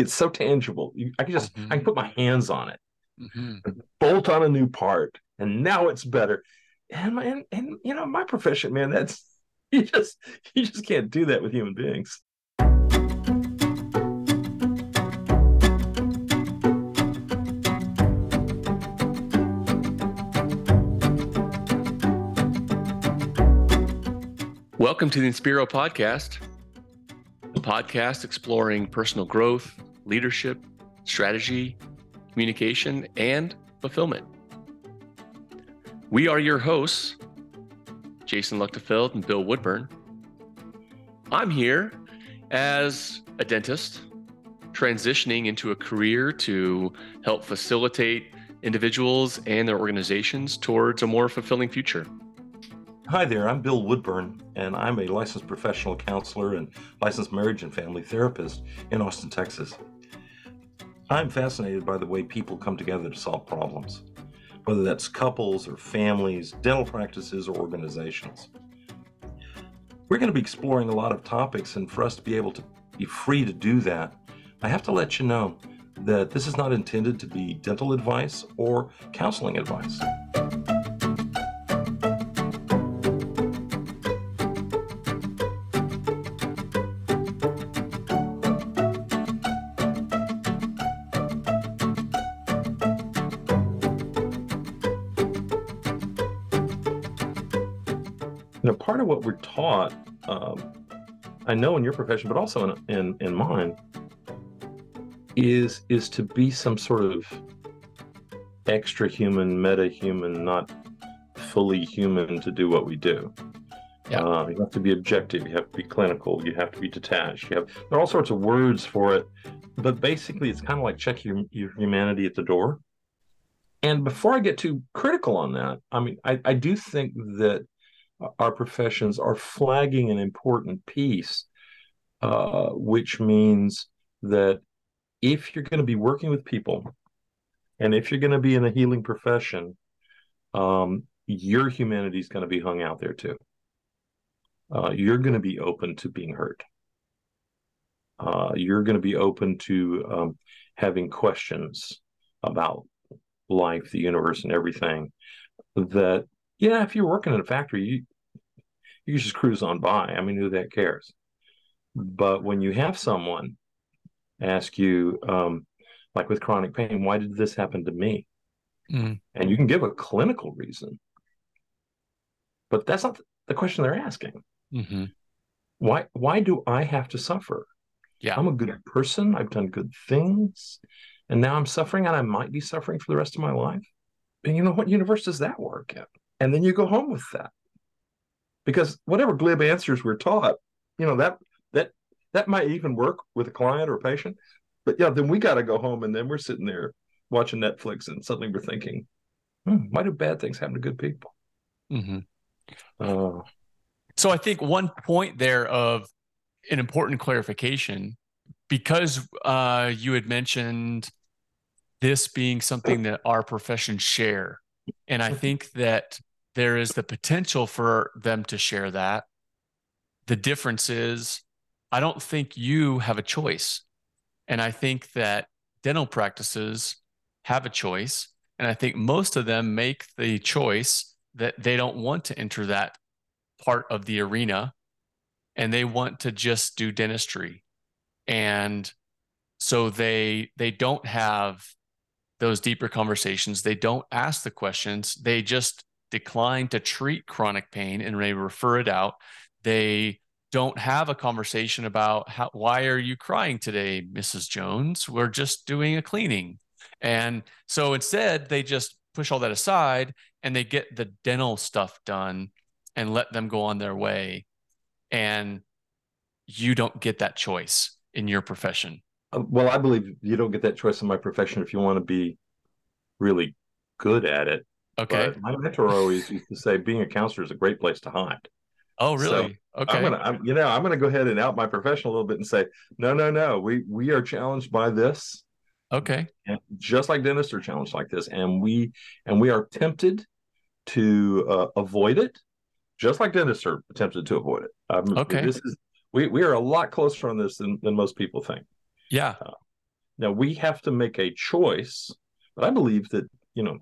it's so tangible. You, I can just Mhm. I can put my hands on it, Mhm. bolt on a new part, and now it's better. And my, and, and you know my profession, man, that's you just you just can't do that with human beings. Welcome to the Inspiro Podcast, a podcast exploring personal growth, leadership, strategy, communication, and fulfillment. We are your hosts, Jason Luchtefeld and Bill Woodburn. I'm here as a dentist transitioning into a career to help facilitate individuals and their organizations towards a more fulfilling future. Hi there, I'm Bill Woodburn, and I'm a licensed professional counselor and licensed marriage and family therapist in Austin, Texas. I'm fascinated by the way people come together to solve problems, whether that's couples or families, dental practices, or organizations. We're going to be exploring a lot of topics, and for us to be able to be free to do that, I have to let you know that this is not intended to be dental advice or counseling advice. You know part of what we're taught um, i know in your profession but also in, in in mine is is to be some sort of extra human meta human not fully human to do what we do Yeah. uh, you have to be objective you have to be clinical you have to be detached you have there are all sorts of words for it but basically it's kind of like check your, your humanity at the door and before i get too critical on that i mean i, I do think that our professions are flagging an important piece, uh, which means that if you're going to be working with people and if you're going to be in a healing profession, um, your humanity is going to be hung out there too. Uh, you're going to be open to being hurt. Uh, you're going to be open to um, having questions about life, the universe, and everything that yeah, if you're working in a factory, you you just cruise on by. I mean, who that cares? But when you have someone ask you, um, like with chronic pain, why did this happen to me? Mm. And you can give a clinical reason, but that's not the question they're asking. hmm Why why do I have to suffer? Yeah. I'm a good person. I've done good things, and now I'm suffering, and I might be suffering for the rest of my life. And you know what universe does that work in? And then you go home with that. Because whatever glib answers we're taught, you know, that that that might even work with a client or a patient. But yeah, then we gotta go home and then we're sitting there watching Netflix and suddenly we're thinking, hmm, why do bad things happen to good people? hmm Uh, So I think one point there of an important clarification, because uh, you had mentioned this being something that our profession share, and I think that there is the potential for them to share that. The difference is, I don't think you have a choice, and I think that dental practices have a choice, and I think most of them make the choice that they don't want to enter that part of the arena. And they want to just do dentistry. And so they they don't have those deeper conversations. They don't ask the questions. They just decline to treat chronic pain and they refer it out. They don't have a conversation about how why are you crying today mrs jones? We're just doing a cleaning. And so instead they just push all that aside and they get the dental stuff done and let them go on their way. And you don't get that choice in your profession. Uh, well, I believe you don't get that choice in my profession if you want to be really good at it. Okay But my mentor always used to say, being a counselor is a great place to hide. oh really okay I'm gonna, I'm, you know, I'm gonna go ahead and out my profession a little bit and say, no, no, no, we we are challenged by this, okay and just like dentists are challenged like this, and we and we are tempted to uh, avoid it, just like dentists are tempted to avoid it. Um, Okay. this is we we are a lot closer on this than than most people think. yeah Now we have to make a choice, but I believe that, you know,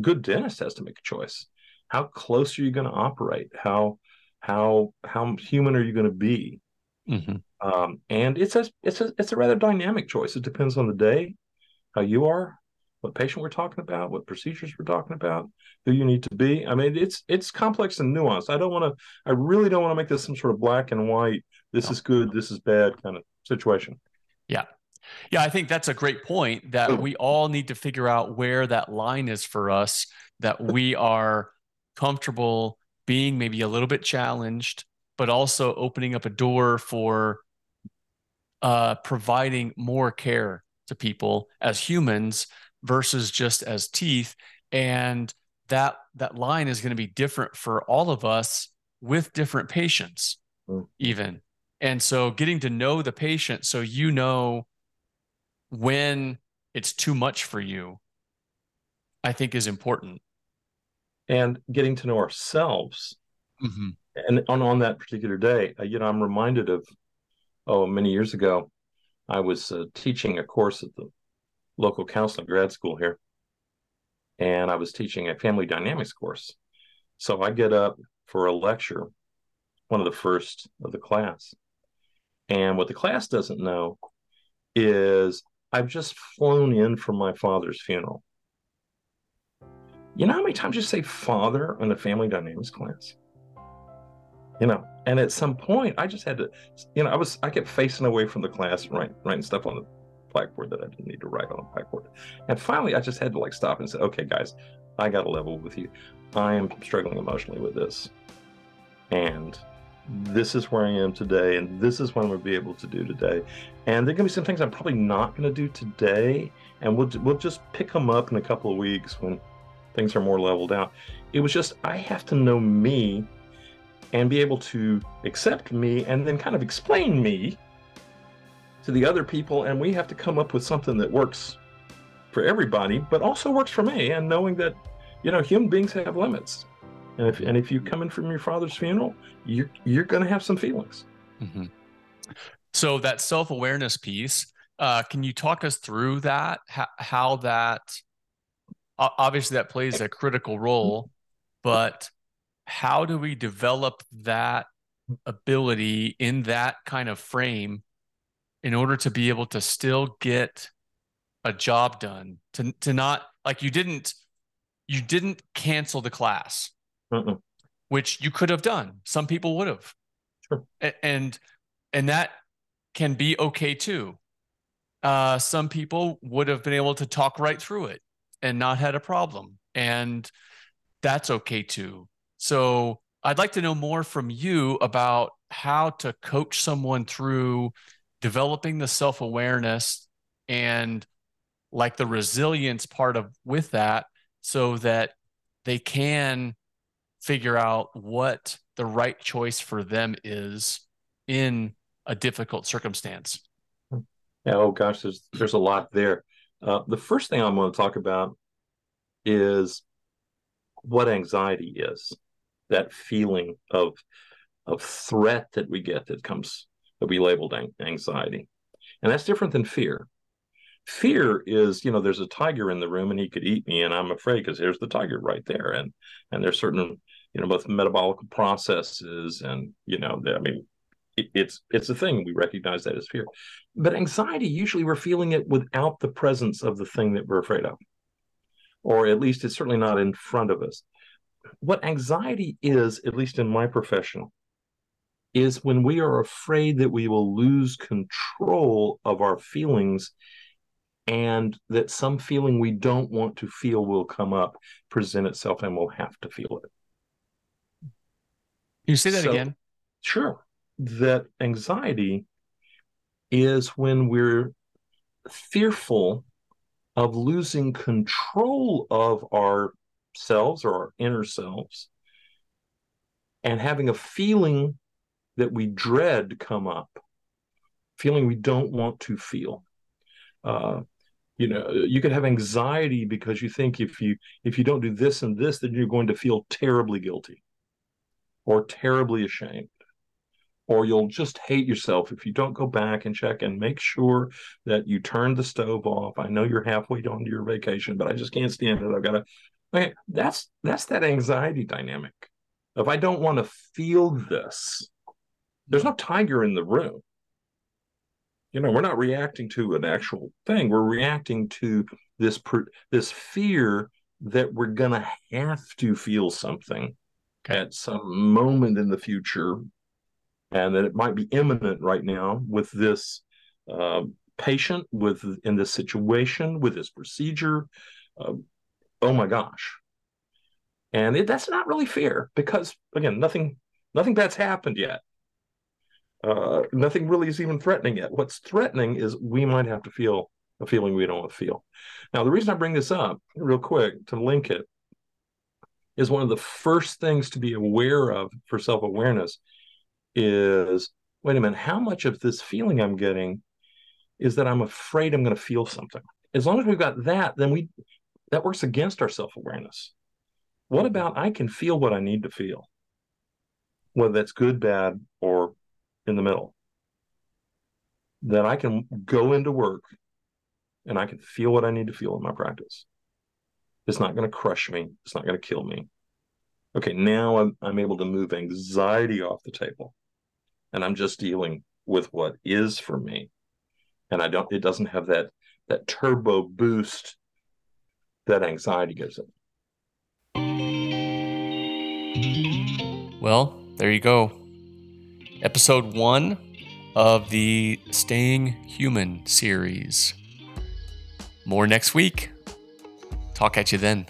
good dentist has to make a choice. How close are you going to operate? How how how human are you going to be? Mm-hmm. Um, and it's a it's a it's a rather dynamic choice. It depends on the day, how you are, what patient we're talking about, what procedures we're talking about, who you need to be. I mean, it's it's complex and nuanced. I don't want to. I really don't want to make this some sort of black and white. This no. is good. This is bad kind of situation. Yeah. Yeah, I think that's a great point that we all need to figure out where that line is for us, that we are comfortable being maybe a little bit challenged, but also opening up a door for uh, providing more care to people as humans versus just as teeth. And that that line is going to be different for all of us with different patients mm. even. And so getting to know the patient so you know when it's too much for you i think is important and getting to know ourselves mm-hmm. and on, on that particular day uh, you know i'm reminded of oh many years ago i was uh, teaching a course at the local counseling grad school here, and I was teaching a family dynamics course. So I get up for a lecture, one of the first of the class. And what the class doesn't know is I've just flown in from my father's funeral. You know how many times you say father in a family dynamics class? You know, and at some point I just had to, you know, I was I kept facing away from the class writing, writing stuff on the blackboard that I didn't need to write on the blackboard. And finally, I just had to like stop and say, okay, guys, I got to level with you. I am struggling emotionally with this. And this is where I am today, and this is what I'm going to be able to do today. And there are going to be some things I'm probably not going to do today, and we'll we'll just pick them up in a couple of weeks when things are more leveled out. It was just I have to know me and be able to accept me and then kind of explain me to the other people, and we have to come up with something that works for everybody, but also works for me. And knowing that, you know, human beings have limits, and if and if you come in from your father's funeral, you're you're going to have some feelings. Mm-hmm. So that self awareness piece, uh, can you talk us through that? How, how that obviously that plays a critical role, but how do we develop that ability in that kind of frame in order to be able to still get a job done to to not like you didn't you didn't cancel the class uh-uh. which you could have done some people would have sure. and and that can be okay too uh, some people would have been able to talk right through it and not had a problem and that's okay too so i'd like to know more from you about how to coach someone through developing the self awareness and like the resilience part of with that so that they can figure out what the right choice for them is in a difficult circumstance. Yeah, oh gosh, there's there's a lot there. Uh, the first thing I'm going to talk about is what anxiety is. That feeling of of threat that we get that comes that we labeled anxiety. And that's different than fear. Fear is, you know, there's a tiger in the room and he could eat me, and I'm afraid because there's the tiger right there. And and there's certain, you know, both metabolic processes and, you know, I mean, it, it's it's a thing. We recognize that as fear. But anxiety, usually we're feeling it without the presence of the thing that we're afraid of. Or at least it's certainly not in front of us. What anxiety is, at least in my profession, is when we are afraid that we will lose control of our feelings and that some feeling we don't want to feel will come up, present itself, and we'll have to feel it. You say that so, again? Sure. That anxiety is when we're fearful of losing control of ourselves or our inner selves and having a feeling that we dread come up, feeling we don't want to feel. Uh, you know, you could have anxiety because you think if you if you don't do this and this, then you're going to feel terribly guilty or terribly ashamed or you'll just hate yourself if you don't go back and check and make sure that you turn the stove off. I know you're halfway done to your vacation, but I just can't stand it. I've got to. Okay, that's that's that anxiety dynamic. If I don't want to feel this, there's no tiger in the room. You know, we're not reacting to an actual thing. We're reacting to this this fear that we're gonna have to feel something okay. at some moment in the future and that it might be imminent right now with this uh, patient, with in this situation, with this procedure. Uh, oh my gosh! And it, that's not really fair because again, nothing nothing bad's happened yet. Uh, nothing really is even threatening yet. What's threatening is we might have to feel a feeling we don't feel. Now, the reason I bring this up real quick to link it is one of the first things to be aware of for self awareness is wait a minute, how much of this feeling I'm getting is that I'm afraid I'm going to feel something? As long as we've got that, then we that works against our self-awareness. What mm-hmm. about I can feel what I need to feel? Whether that's good, bad, or in the middle. That I can go into work and I can feel what I need to feel in my practice. It's not going to crush me. It's not going to kill me. Okay, now I'm, I'm able to move anxiety off the table and I'm just dealing with what is for me. And I don't, it doesn't have that, that turbo boost that anxiety gives it. Well, there you go. Episode one of the Staying Human series. More next week. Talk at you then.